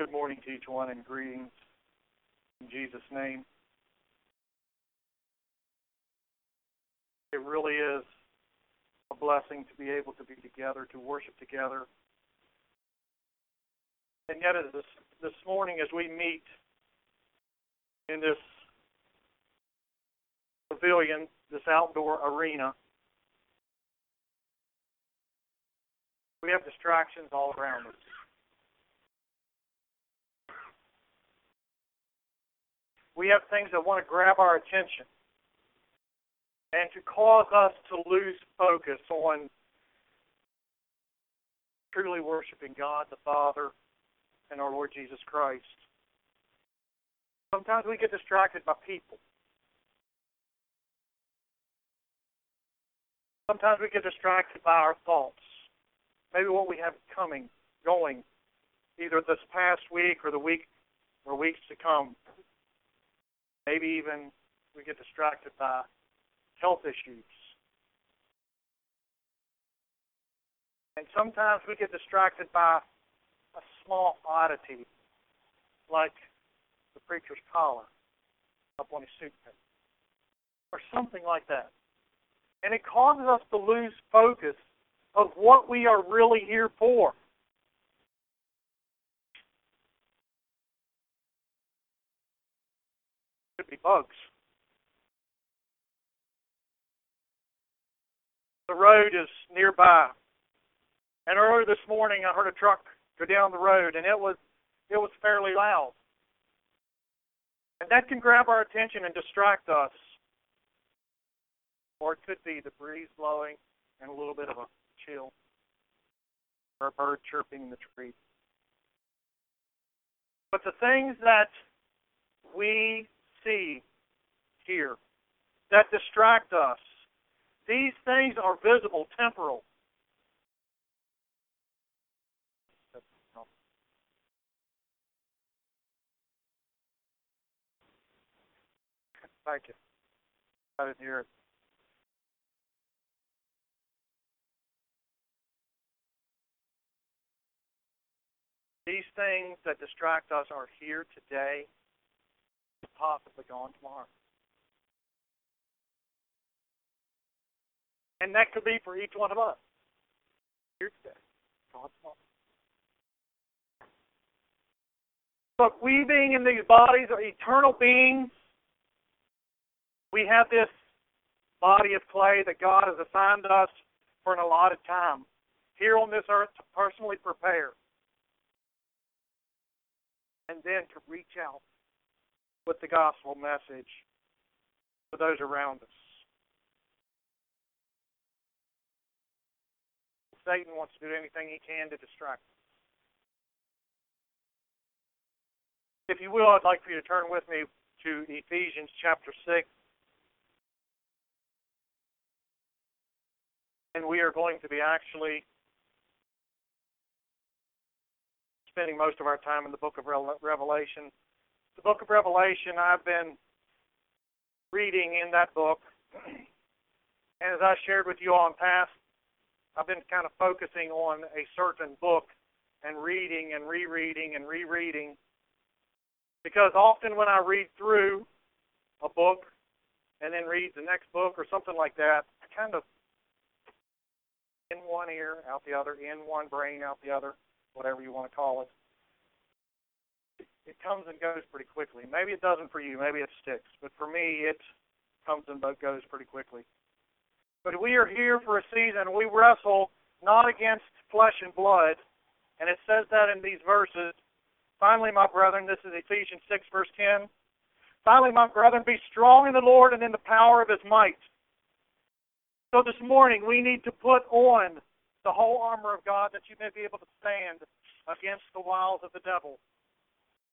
Good morning to each one and greetings in Jesus' name. It really is a blessing to be able to be together, to worship together. And yet, this, this morning, as we meet in this pavilion, this outdoor arena, we have distractions all around us. We have things that want to grab our attention and to cause us to lose focus on truly worshiping God the Father and our Lord Jesus Christ. Sometimes we get distracted by people. Sometimes we get distracted by our thoughts. Maybe what we have coming, going, either this past week or the week or weeks to come. Maybe even we get distracted by health issues. And sometimes we get distracted by a small oddity, like the preacher's collar up on his suitcase, or something like that. And it causes us to lose focus of what we are really here for. Could be bugs. The road is nearby. And earlier this morning I heard a truck go down the road and it was it was fairly loud. And that can grab our attention and distract us. Or it could be the breeze blowing and a little bit of a chill. Or a bird chirping in the tree. But the things that we see here that distract us. These things are visible, temporal. Thank you. I didn't hear it. These things that distract us are here today possibly gone tomorrow. And that could be for each one of us. Here today, gone tomorrow. But we being in these bodies are eternal beings. We have this body of clay that God has assigned us for an allotted time here on this earth to personally prepare and then to reach out with the gospel message to those around us. Satan wants to do anything he can to distract us. If you will, I'd like for you to turn with me to Ephesians chapter 6. And we are going to be actually spending most of our time in the book of Revelation the book of Revelation, I've been reading in that book. And as I shared with you all in past, I've been kind of focusing on a certain book and reading and rereading and rereading. Because often when I read through a book and then read the next book or something like that, I kind of in one ear, out the other, in one brain, out the other, whatever you want to call it it comes and goes pretty quickly. Maybe it doesn't for you. Maybe it sticks. But for me, it comes and goes pretty quickly. But we are here for a season. We wrestle not against flesh and blood. And it says that in these verses. Finally, my brethren, this is Ephesians 6, verse 10. Finally, my brethren, be strong in the Lord and in the power of his might. So this morning, we need to put on the whole armor of God that you may be able to stand against the wiles of the devil.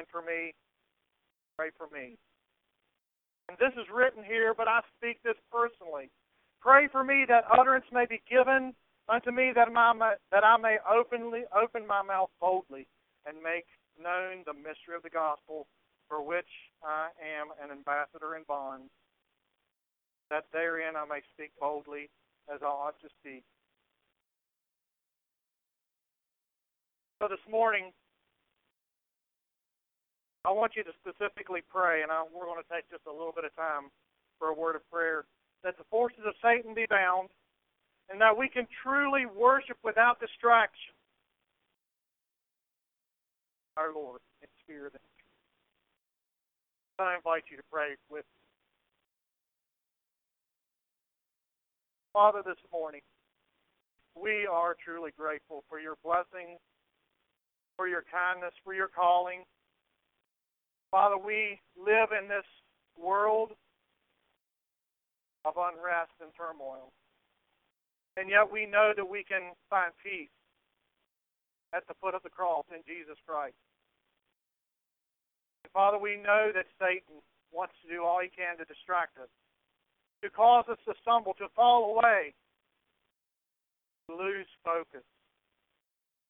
And for me, pray for me. And this is written here, but I speak this personally. Pray for me that utterance may be given unto me that I may, that I may openly open my mouth boldly and make known the mystery of the gospel for which I am an ambassador in bonds, that therein I may speak boldly as I ought to speak. So this morning, I want you to specifically pray, and I, we're going to take just a little bit of time for a word of prayer, that the forces of Satan be bound, and that we can truly worship without distraction our Lord in spirit and truth. I invite you to pray with me. Father, this morning, we are truly grateful for your blessings, for your kindness, for your calling. Father, we live in this world of unrest and turmoil. And yet we know that we can find peace at the foot of the cross in Jesus Christ. And Father, we know that Satan wants to do all he can to distract us, to cause us to stumble, to fall away, to lose focus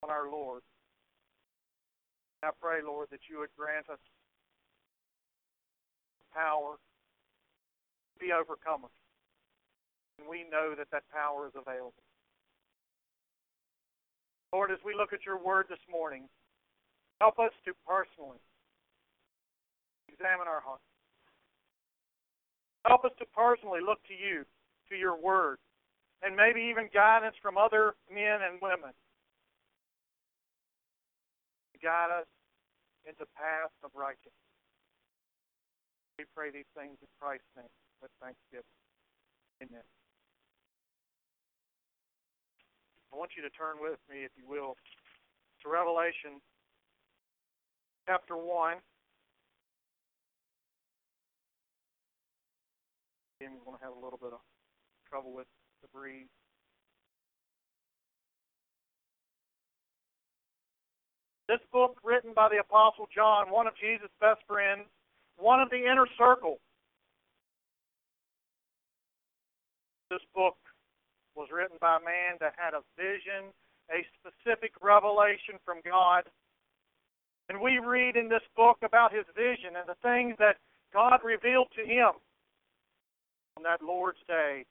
on our Lord. I pray, Lord, that you would grant us power to be overcomers. And we know that that power is available. Lord, as we look at your word this morning, help us to personally examine our hearts. Help us to personally look to you, to your word, and maybe even guidance from other men and women to guide us into paths of righteousness. We pray these things in Christ's name with thanksgiving. Amen. I want you to turn with me, if you will, to Revelation chapter 1. Again, we're going to have a little bit of trouble with the breeze. This book, written by the Apostle John, one of Jesus' best friends, one of the inner circle. This book was written by a man that had a vision, a specific revelation from God. And we read in this book about his vision and the things that God revealed to him on that Lord's Day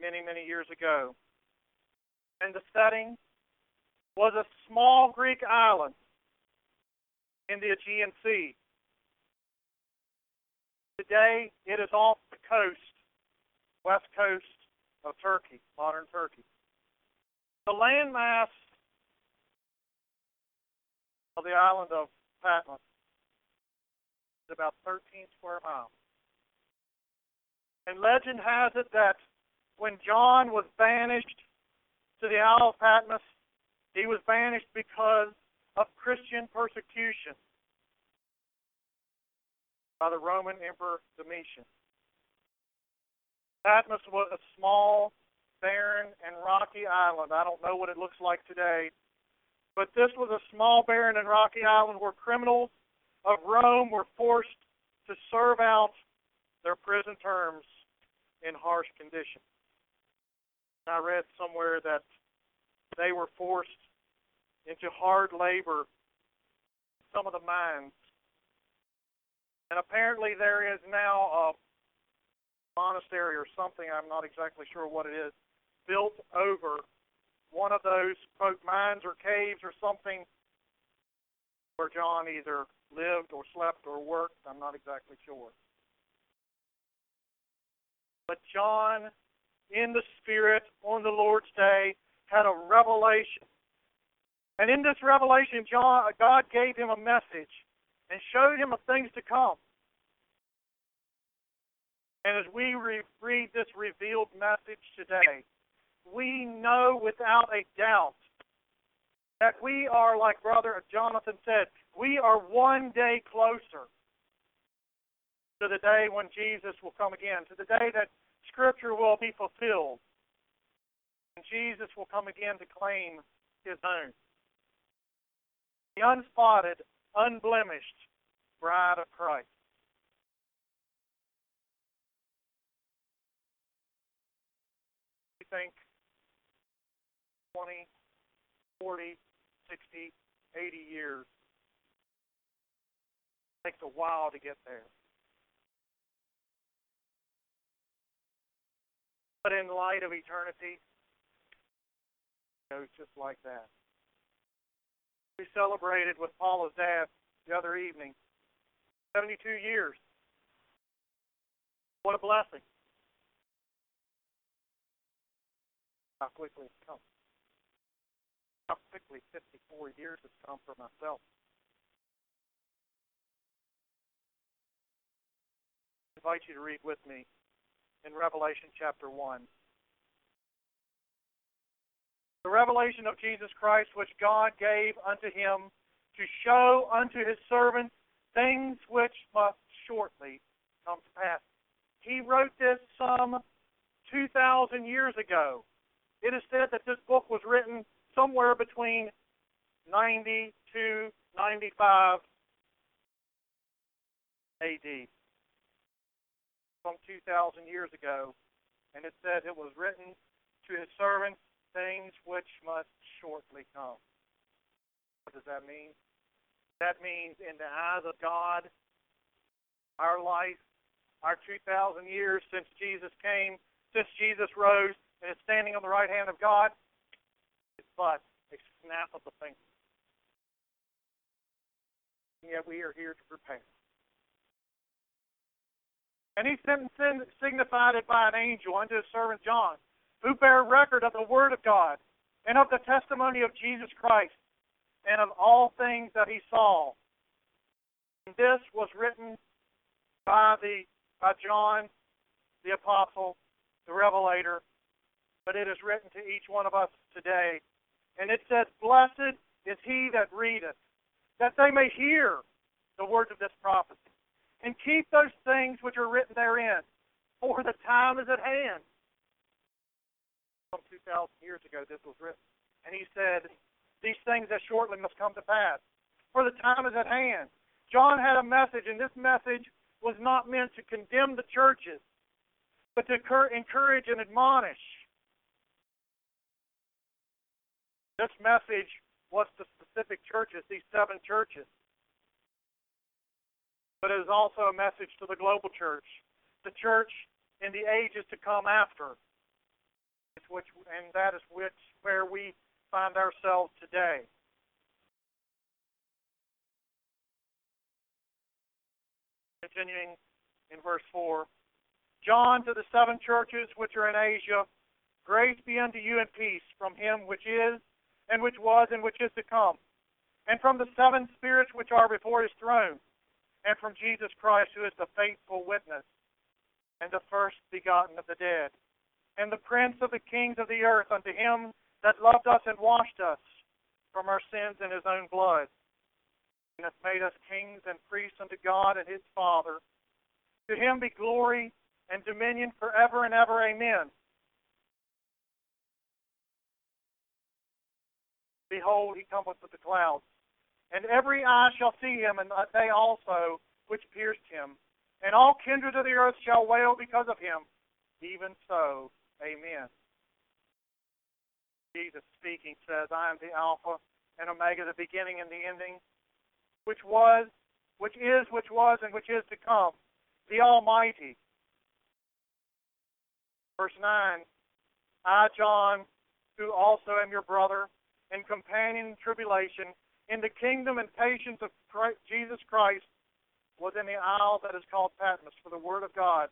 many, many years ago. And the setting was a small Greek island in the Aegean Sea. Today, it is off the coast, west coast of Turkey, modern Turkey. The landmass of the island of Patmos is about 13 square miles. And legend has it that when John was banished to the Isle of Patmos, he was banished because of Christian persecution by the Roman Emperor Domitian. Patmos was a small, barren, and rocky island. I don't know what it looks like today, but this was a small, barren, and rocky island where criminals of Rome were forced to serve out their prison terms in harsh conditions. I read somewhere that they were forced into hard labor some of the mines and apparently there is now a monastery or something, I'm not exactly sure what it is, built over one of those, quote, mines or caves or something where John either lived or slept or worked. I'm not exactly sure. But John, in the Spirit, on the Lord's day, had a revelation And in this revelation, John, God gave him a message and showed him of things to come. And as we re- read this revealed message today, we know without a doubt that we are, like Brother Jonathan said, we are one day closer to the day when Jesus will come again, to the day that Scripture will be fulfilled, and Jesus will come again to claim his own. The unspotted, unblemished bride of Christ. You think 20, 40, 60, 80 years. It takes a while to get there. But in light of eternity, it goes just like that. Celebrated with Paula's dad the other evening 72 years. What a blessing. How quickly it's come how quickly 54 years has come for myself. I invite you to read with me in Revelation chapter 1. The revelation of Jesus Christ, which God gave unto him to show unto his servants things which must shortly come to pass. He wrote this some 2,000 years ago. It is said that this book was written somewhere between 90 to 95 AD, some 2,000 years ago, and it said it was written to his servants things which must shortly come. What does that mean? That means in the eyes of God, our life, our 2,000 years since Jesus came, since Jesus rose and is standing on the right hand of God, is but a snap of the finger. And yet we are here to prepare. And he signified it by an angel unto his servant John, who bear record of the word of God and of the testimony of Jesus Christ and of all things that he saw. And this was written by the by John the apostle, the revelator, but it is written to each one of us today and it says, Blessed is he that readeth, that they may hear the words of this prophecy, and keep those things which are written therein, for the time is at hand. Some 2,000 years ago, this was written. And he said, These things that shortly must come to pass, for the time is at hand. John had a message, and this message was not meant to condemn the churches, but to encourage and admonish This message was to specific churches, these seven churches. But it is also a message to the global church, the church in the ages to come after. Which, and that is which where we find ourselves today. Continuing in verse 4 John to the seven churches which are in Asia, grace be unto you and peace from him which is, and which was, and which is to come, and from the seven spirits which are before his throne, and from Jesus Christ, who is the faithful witness, and the first begotten of the dead, and the prince of the kings of the earth, unto him that loved us and washed us from our sins in his own blood, and hath made us kings and priests unto God and his Father. To him be glory and dominion forever and ever. Amen. Behold, he cometh with the clouds. And every eye shall see him, and they also which pierced him. And all kindred of the earth shall wail because of him. Even so, amen. Jesus speaking says, I am the Alpha and Omega, the beginning and the ending, which was, which is, which was, and which is to come, the Almighty. Verse 9 I, John, who also am your brother and companion in tribulation, in the kingdom and patience of Christ, Jesus Christ, was in the isle that is called Patmos for the word of God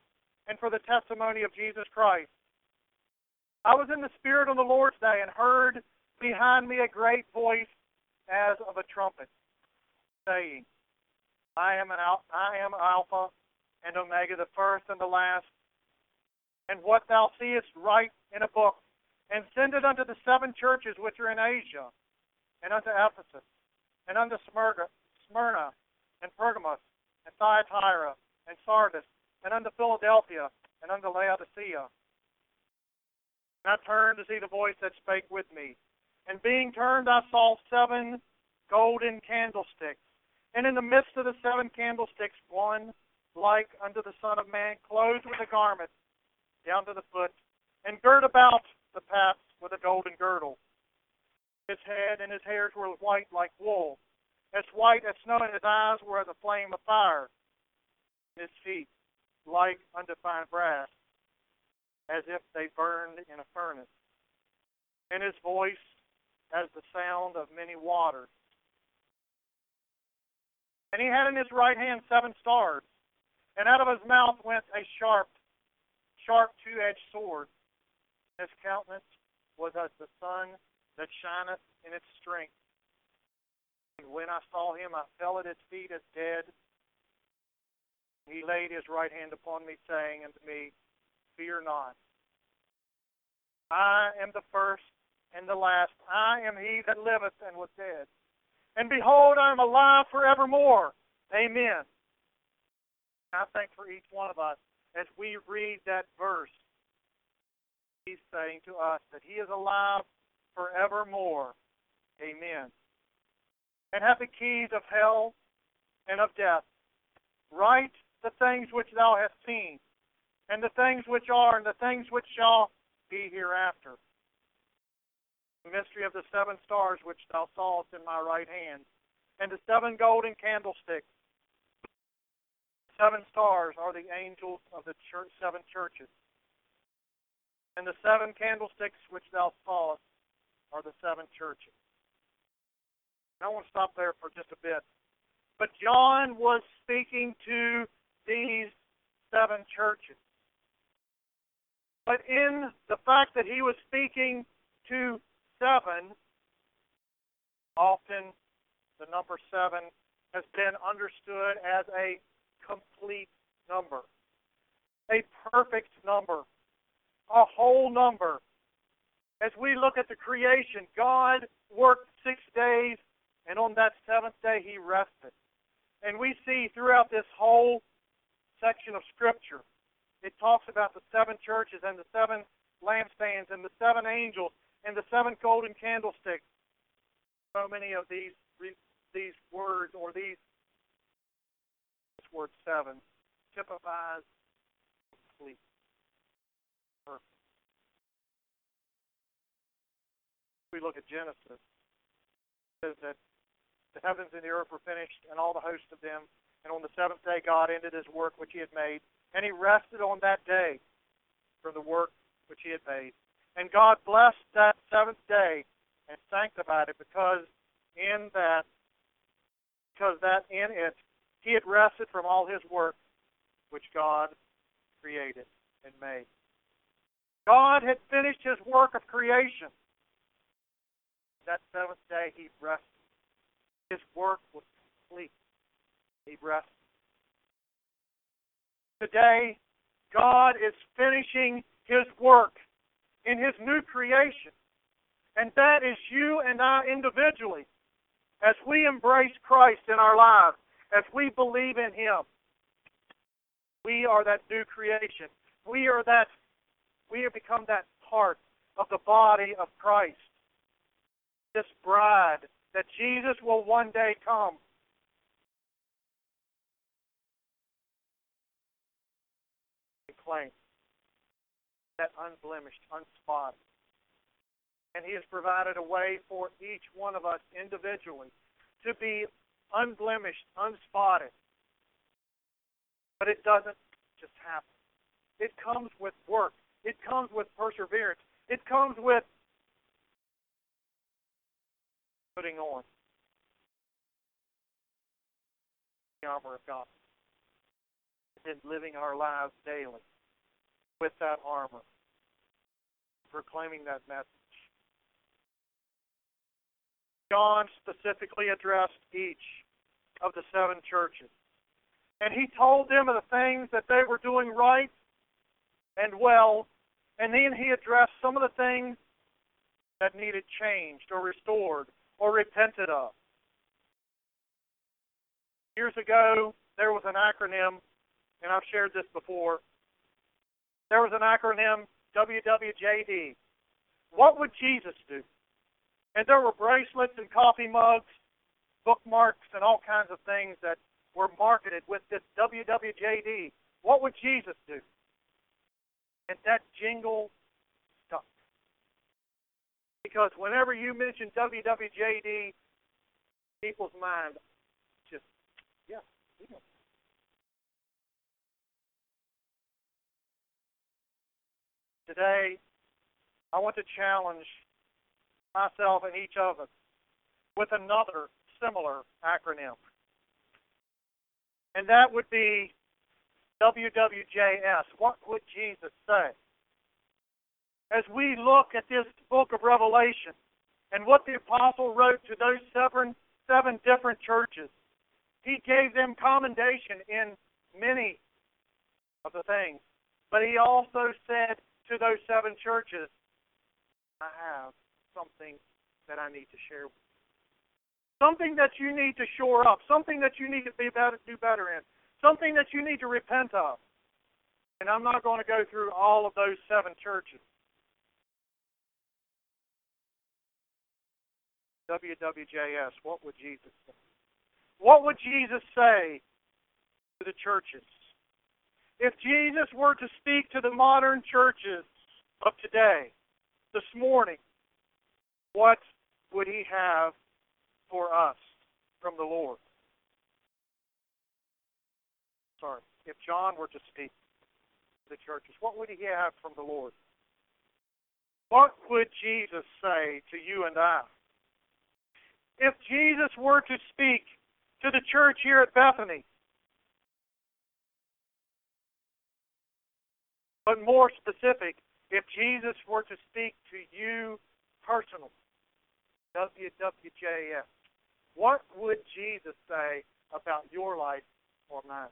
and for the testimony of Jesus Christ. I was in the Spirit on the Lord's day and heard behind me a great voice as of a trumpet, saying, I am an al- I am Alpha and Omega, the first and the last. And what thou seest, write in a book, and send it unto the seven churches which are in Asia, and unto Ephesus, and unto Smyrna, Smyrna and Pergamos, and Thyatira, and Sardis, and unto Philadelphia, and unto Laodicea. And I turned to see the voice that spake with me. And being turned, I saw seven golden candlesticks. And in the midst of the seven candlesticks, one like unto the Son of Man, clothed with a garment down to the foot, and girt about the paps with a golden girdle. His head and his hairs were white like wool, as white as snow, and his eyes were as a flame of fire. His feet like unto fine brass, as if they burned in a furnace. And his voice as the sound of many waters. And he had in his right hand seven stars, and out of his mouth went a sharp, sharp two edged sword. His countenance was as the sun that shineth in its strength. And when I saw him, I fell at his feet as dead. He laid his right hand upon me, saying unto me, Fear not. I am the first and the last. I am he that liveth and was dead. And behold, I am alive forevermore. Amen. I thank for each one of us as we read that verse. He's saying to us that he is alive forevermore. Amen. And have the keys of hell and of death. Write the things which thou hast seen, and the things which are, and the things which shall be hereafter. The mystery of the seven stars which thou sawest in my right hand, and the seven golden candlesticks. Seven stars are the angels of the church, seven churches. And the seven candlesticks which thou sawest are the seven churches. I want to stop there for just a bit. But John was speaking to these seven churches. But in the fact that he was speaking to seven, often the number seven has been understood as a complete number, a perfect number, a whole number. As we look at the creation, God worked six days, and on that seventh day he rested. And we see throughout this whole section of Scripture, it talks about the seven churches and the seven lampstands and the seven angels and the seven golden candlesticks. So many of these these words or these this word seven typifies complete. We look at Genesis. It says that the heavens and the earth were finished, and all the host of them. And on the seventh day, God ended His work which He had made, and He rested on that day from the work which He had made. And God blessed that seventh day and sanctified it because in that because that in it he had rested from all his work which God created and made. God had finished his work of creation. That seventh day he rested. His work was complete. He rested. Today, God is finishing his work in his new creation. And that is you and I individually. As we embrace Christ in our lives, as we believe in him, we are that new creation. We are that we have become that part of the body of Christ. This bride that Jesus will one day come. Claim that unblemished, unspotted. And He has provided a way for each one of us individually to be unblemished, unspotted. But it doesn't just happen. It comes with work. It comes with perseverance. It comes with putting on the armor of God and living our lives daily with that armor, proclaiming that message. John specifically addressed each of the seven churches. And he told them of the things that they were doing right and well, and then he addressed some of the things that needed changed or restored or repented of. Years ago, there was an acronym, and I've shared this before. There was an acronym, WWJD. What would Jesus do? And there were bracelets and coffee mugs, bookmarks, and all kinds of things that were marketed with this WWJD. What would Jesus do? And that jingle stuck. Because whenever you mention WWJD, people's mind just, yeah, we know. Today, I want to challenge myself and each of us with another similar acronym. And that would be WWJS. What would Jesus say? As we look at this book of Revelation and what the apostle wrote to those seven, seven different churches, he gave them commendation in many of the things. But he also said to those seven churches, I have something that I need to share. Something that you need to shore up, something that you need to be better, do better in, something that you need to repent of. And I'm not going to go through all of those seven churches. WWJS, what would Jesus say? What would Jesus say to the churches? If Jesus were to speak to the modern churches of today, this morning, what would he have for us from the Lord? Sorry. If John were to speak to the churches, what would he have from the Lord? What would Jesus say to you and I? If Jesus were to speak to the church here at Bethany, but more specific, if Jesus were to speak to you personally, WWJS, what would Jesus say about your life or mine?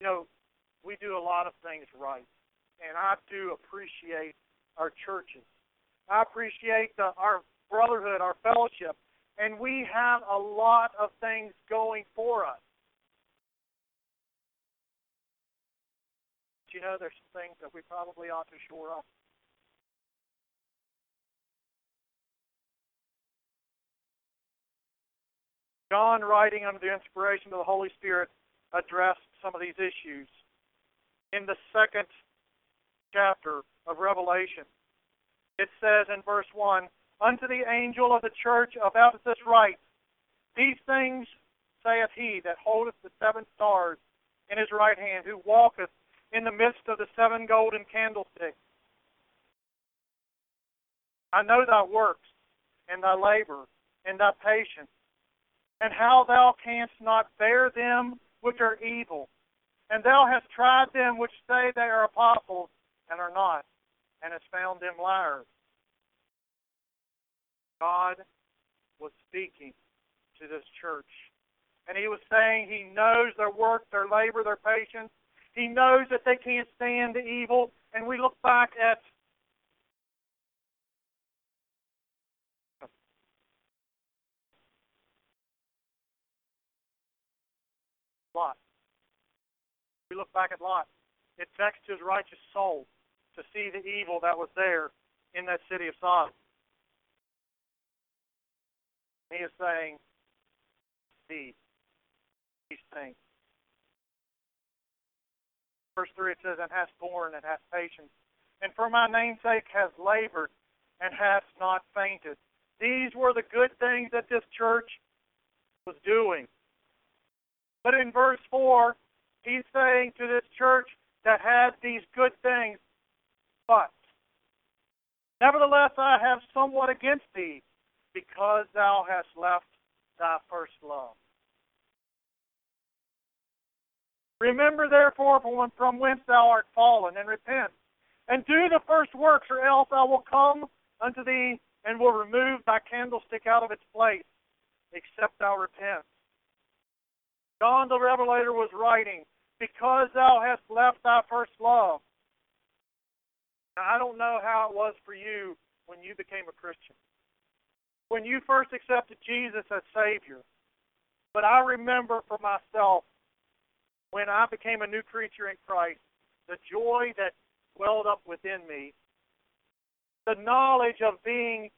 You know, we do a lot of things right, and I do appreciate our churches. I appreciate the, our brotherhood, our fellowship, and we have a lot of things going for us. But you know, there's some things that we probably ought to shore up. John, writing under the inspiration of the Holy Spirit, addressed some of these issues in the second chapter of Revelation. It says in verse 1 Unto the angel of the church of Ephesus write, These things saith he that holdeth the seven stars in his right hand, who walketh in the midst of the seven golden candlesticks. I know thy works, and thy labor, and thy patience, and how thou canst not bear them which are evil. And thou hast tried them which say they are apostles, and are not, and hast found them liars. God was speaking to this church. And he was saying he knows their work, their labor, their patience. He knows that they can't stand the evil. And we look back at Lot. We look back at Lot. It vexed his righteous soul to see the evil that was there in that city of Sodom. He is saying, see these things. Verse 3 it says, And hast borne and hast patience, and for my name's sake has labored and hast not fainted. These were the good things that this church was doing. But in verse 4, he's saying to this church that had these good things, but nevertheless I have somewhat against thee, because thou hast left thy first love. Remember therefore from whence thou art fallen, and repent, and do the first works, or else I will come unto thee and will remove thy candlestick out of its place, except thou repent. John the Revelator was writing, Because thou hast left thy first love. Now, I don't know how it was for you when you became a Christian, when you first accepted Jesus as Savior. But I remember for myself, when I became a new creature in Christ, the joy that welled up within me, the knowledge of being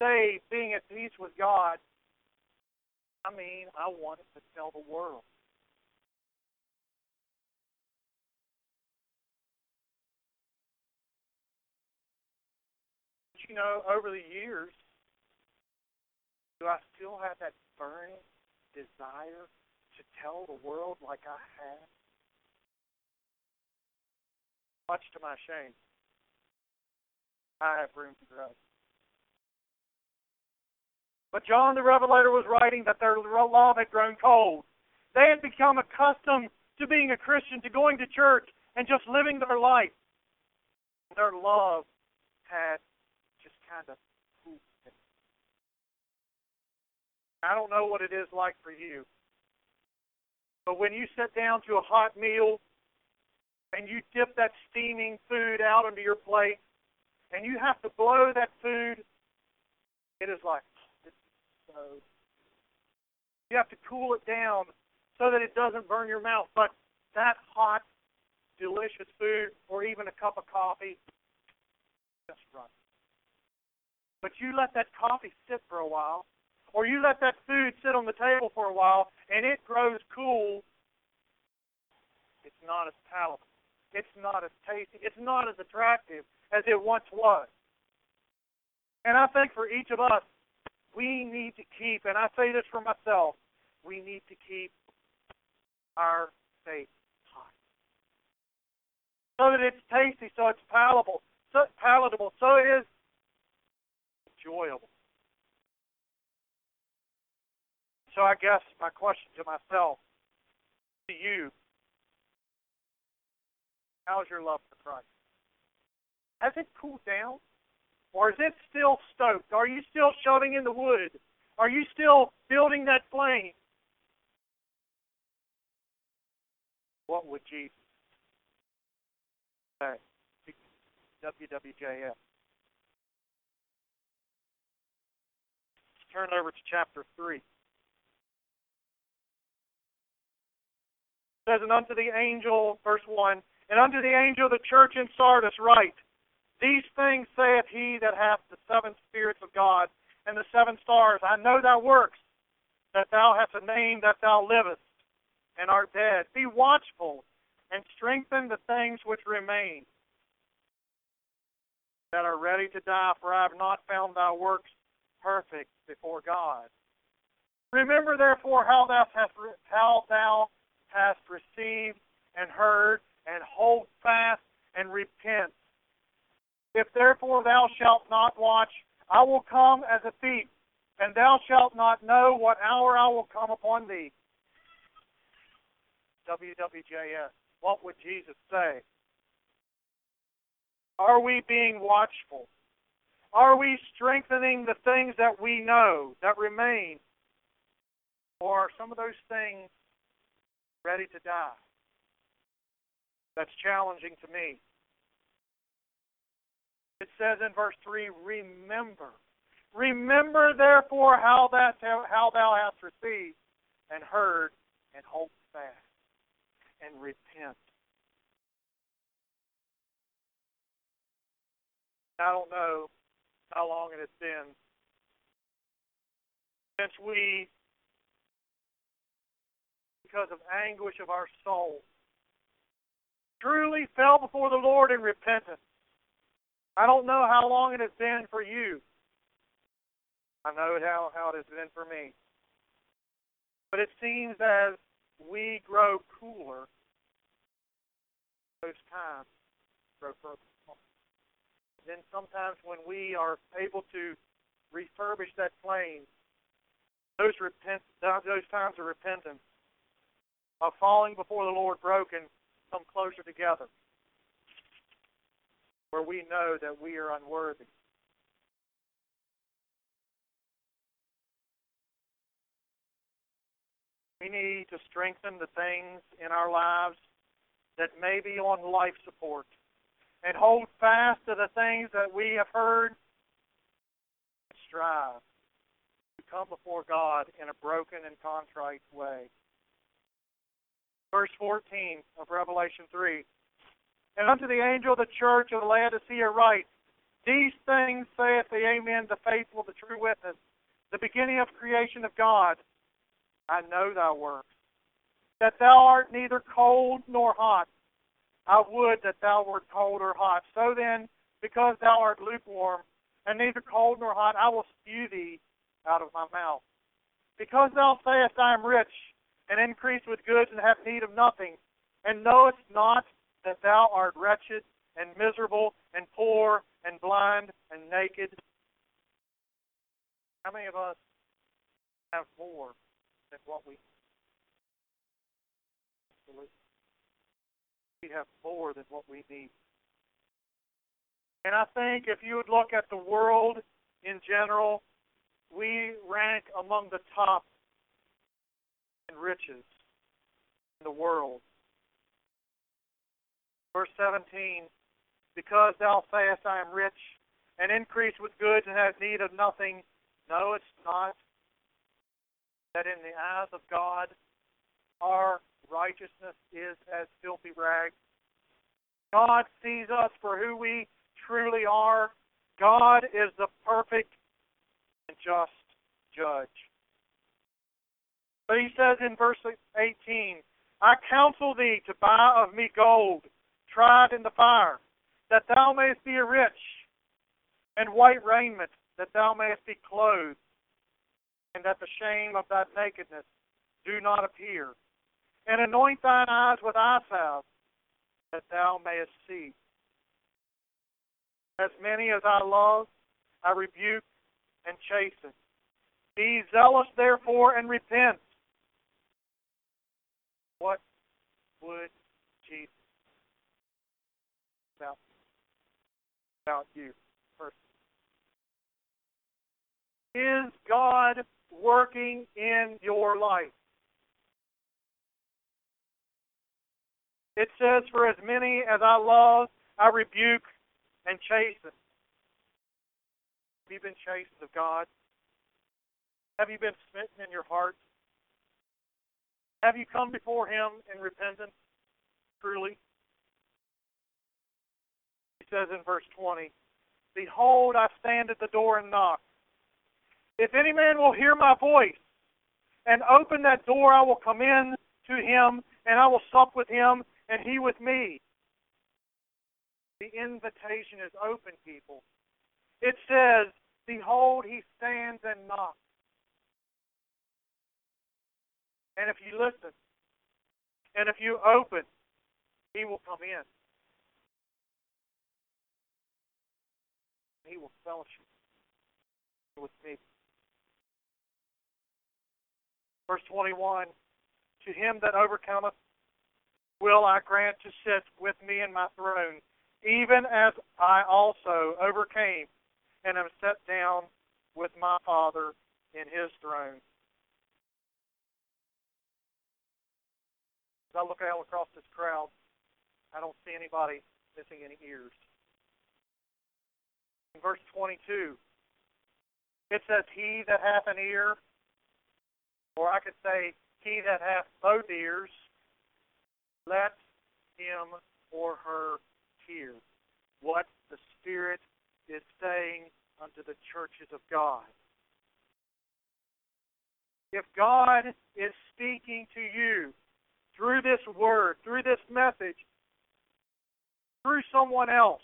saved, being at peace with God. I mean, I wanted to tell the world. You know, over the years, do I still have that burning desire to tell the world like I have? Much to my shame, I have room to grow. But John the Revelator was writing that their love had grown cold. They had become accustomed to being a Christian, to going to church, and just living their life. Their love had just kind of I don't know what it is like for you. But when you sit down to a hot meal and you dip that steaming food out onto your plate and you have to blow that food, it is like, so. You have to cool it down so that it doesn't burn your mouth. But that hot, delicious food or even a cup of coffee, just right. But you let that coffee sit for a while or you let that food sit on the table for a while and it grows cool, it's not as palatable. It's not as tasty. It's not as attractive as it once was. And I think for each of us, we need to keep, and I say this for myself, we need to keep our faith hot. So that it's tasty, so it's palatable, so palatable, so it is enjoyable. So I guess my question to myself, to you, how's your love for Christ? Has it cooled down? Or is it still stoked? Are you still shoving in the wood? Are you still building that flame? What would Jesus say? WWJS. Turn over to chapter 3. Says, And unto the angel, verse 1, And unto the angel of the church in Sardis write, These things saith he that hath the seven spirits of God and the seven stars. I know thy works, that thou hast a name that thou livest, and art dead. Be watchful, and strengthen the things which remain, that are ready to die, for I have not found thy works perfect before God. Remember therefore how thou hast how thou hast received and heard, and hold fast and repent. If therefore thou shalt not watch, I will come as a thief, and thou shalt not know what hour I will come upon thee. WWJS. What would Jesus say? Are we being watchful? Are we strengthening the things that we know that remain? Or are some of those things ready to die. That's challenging to me. It says in verse 3 Remember. Remember, therefore, how, that, how thou hast received and heard, and hold fast and repent. I don't know how long it has been since we because of anguish of our soul. Truly fell before the Lord in repentance. I don't know how long it has been for you. I know how, how it has been for me. But it seems as we grow cooler, those times grow further. Then sometimes when we are able to refurbish that flame, those repent those times of repentance of falling before the Lord broken come closer together. where we know that we are unworthy. We need to strengthen the things in our lives that may be on life support and hold fast to the things that we have heard and strive to come before God in a broken and contrite way. Verse 14 of Revelation 3 And unto the angel of the church of the Laodicea write, These things saith the Amen, the faithful, the true witness, the beginning of creation of God. I know thy works, that thou art neither cold nor hot. I would that thou wert cold or hot. So then, because thou art lukewarm, and neither cold nor hot, I will spew thee out of my mouth. Because thou sayest, I am rich, and increase with goods, and have need of nothing, and knowest not that thou art wretched, and miserable, and poor, and blind, and naked. How many of us have more than what we absolutely we have more than what we need. And I think if you would look at the world in general, we rank among the top in riches in the world. Verse 17 Because thou sayest, I am rich, and increase with goods, and have need of nothing, knowest not that in the eyes of God our righteousness is as filthy rags. God sees us for who we truly are. God is the perfect and just judge. But he says in verse 18, I counsel thee to buy of me gold, tried in the fire, that thou mayest be rich, and white raiment, that thou mayest be clothed, and that the shame of thy nakedness do not appear. And anoint thine eyes with eye salve, that thou mayest see. As many as I love, I rebuke and chasten. Be zealous, therefore, and repent. What would Jesus about, about you personally? Is God working in your life? It says, For as many as I love, I rebuke and chasten. Have you been chastened of God? Have you been smitten in your heart? Have you come before Him in repentance, truly? He says in verse 20, Behold, I stand at the door and knock. If any man will hear my voice and open that door, I will come in to him and I will sup with him and he with me. The invitation is open, people. It says, Behold, he stands and knocks. And if you listen, and if you open, he will come in. He will fellowship with me. Verse 21 To him that overcometh will I grant to sit with me in my throne, even as I also overcame and am set down with my Father in his throne. As I look out across this crowd, I don't see anybody missing any ears. In verse 22, it says, He that hath an ear, or I could say, He that hath both ears, let him or her hear what the Spirit is saying unto the churches of God. If God is speaking to you through this word, through this message, through someone else.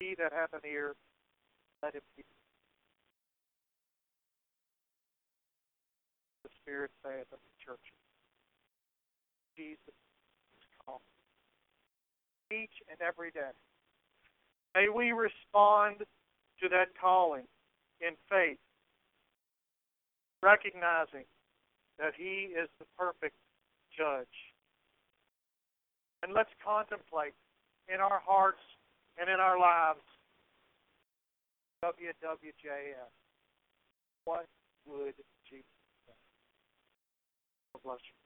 He that hath an ear, let him hear. The Spirit saith of the church, Jesus is calling. Each and every day. May we respond to that calling in faith recognizing that He is the perfect judge. And let's contemplate in our hearts and in our lives WWJS. What would Jesus say? God bless you.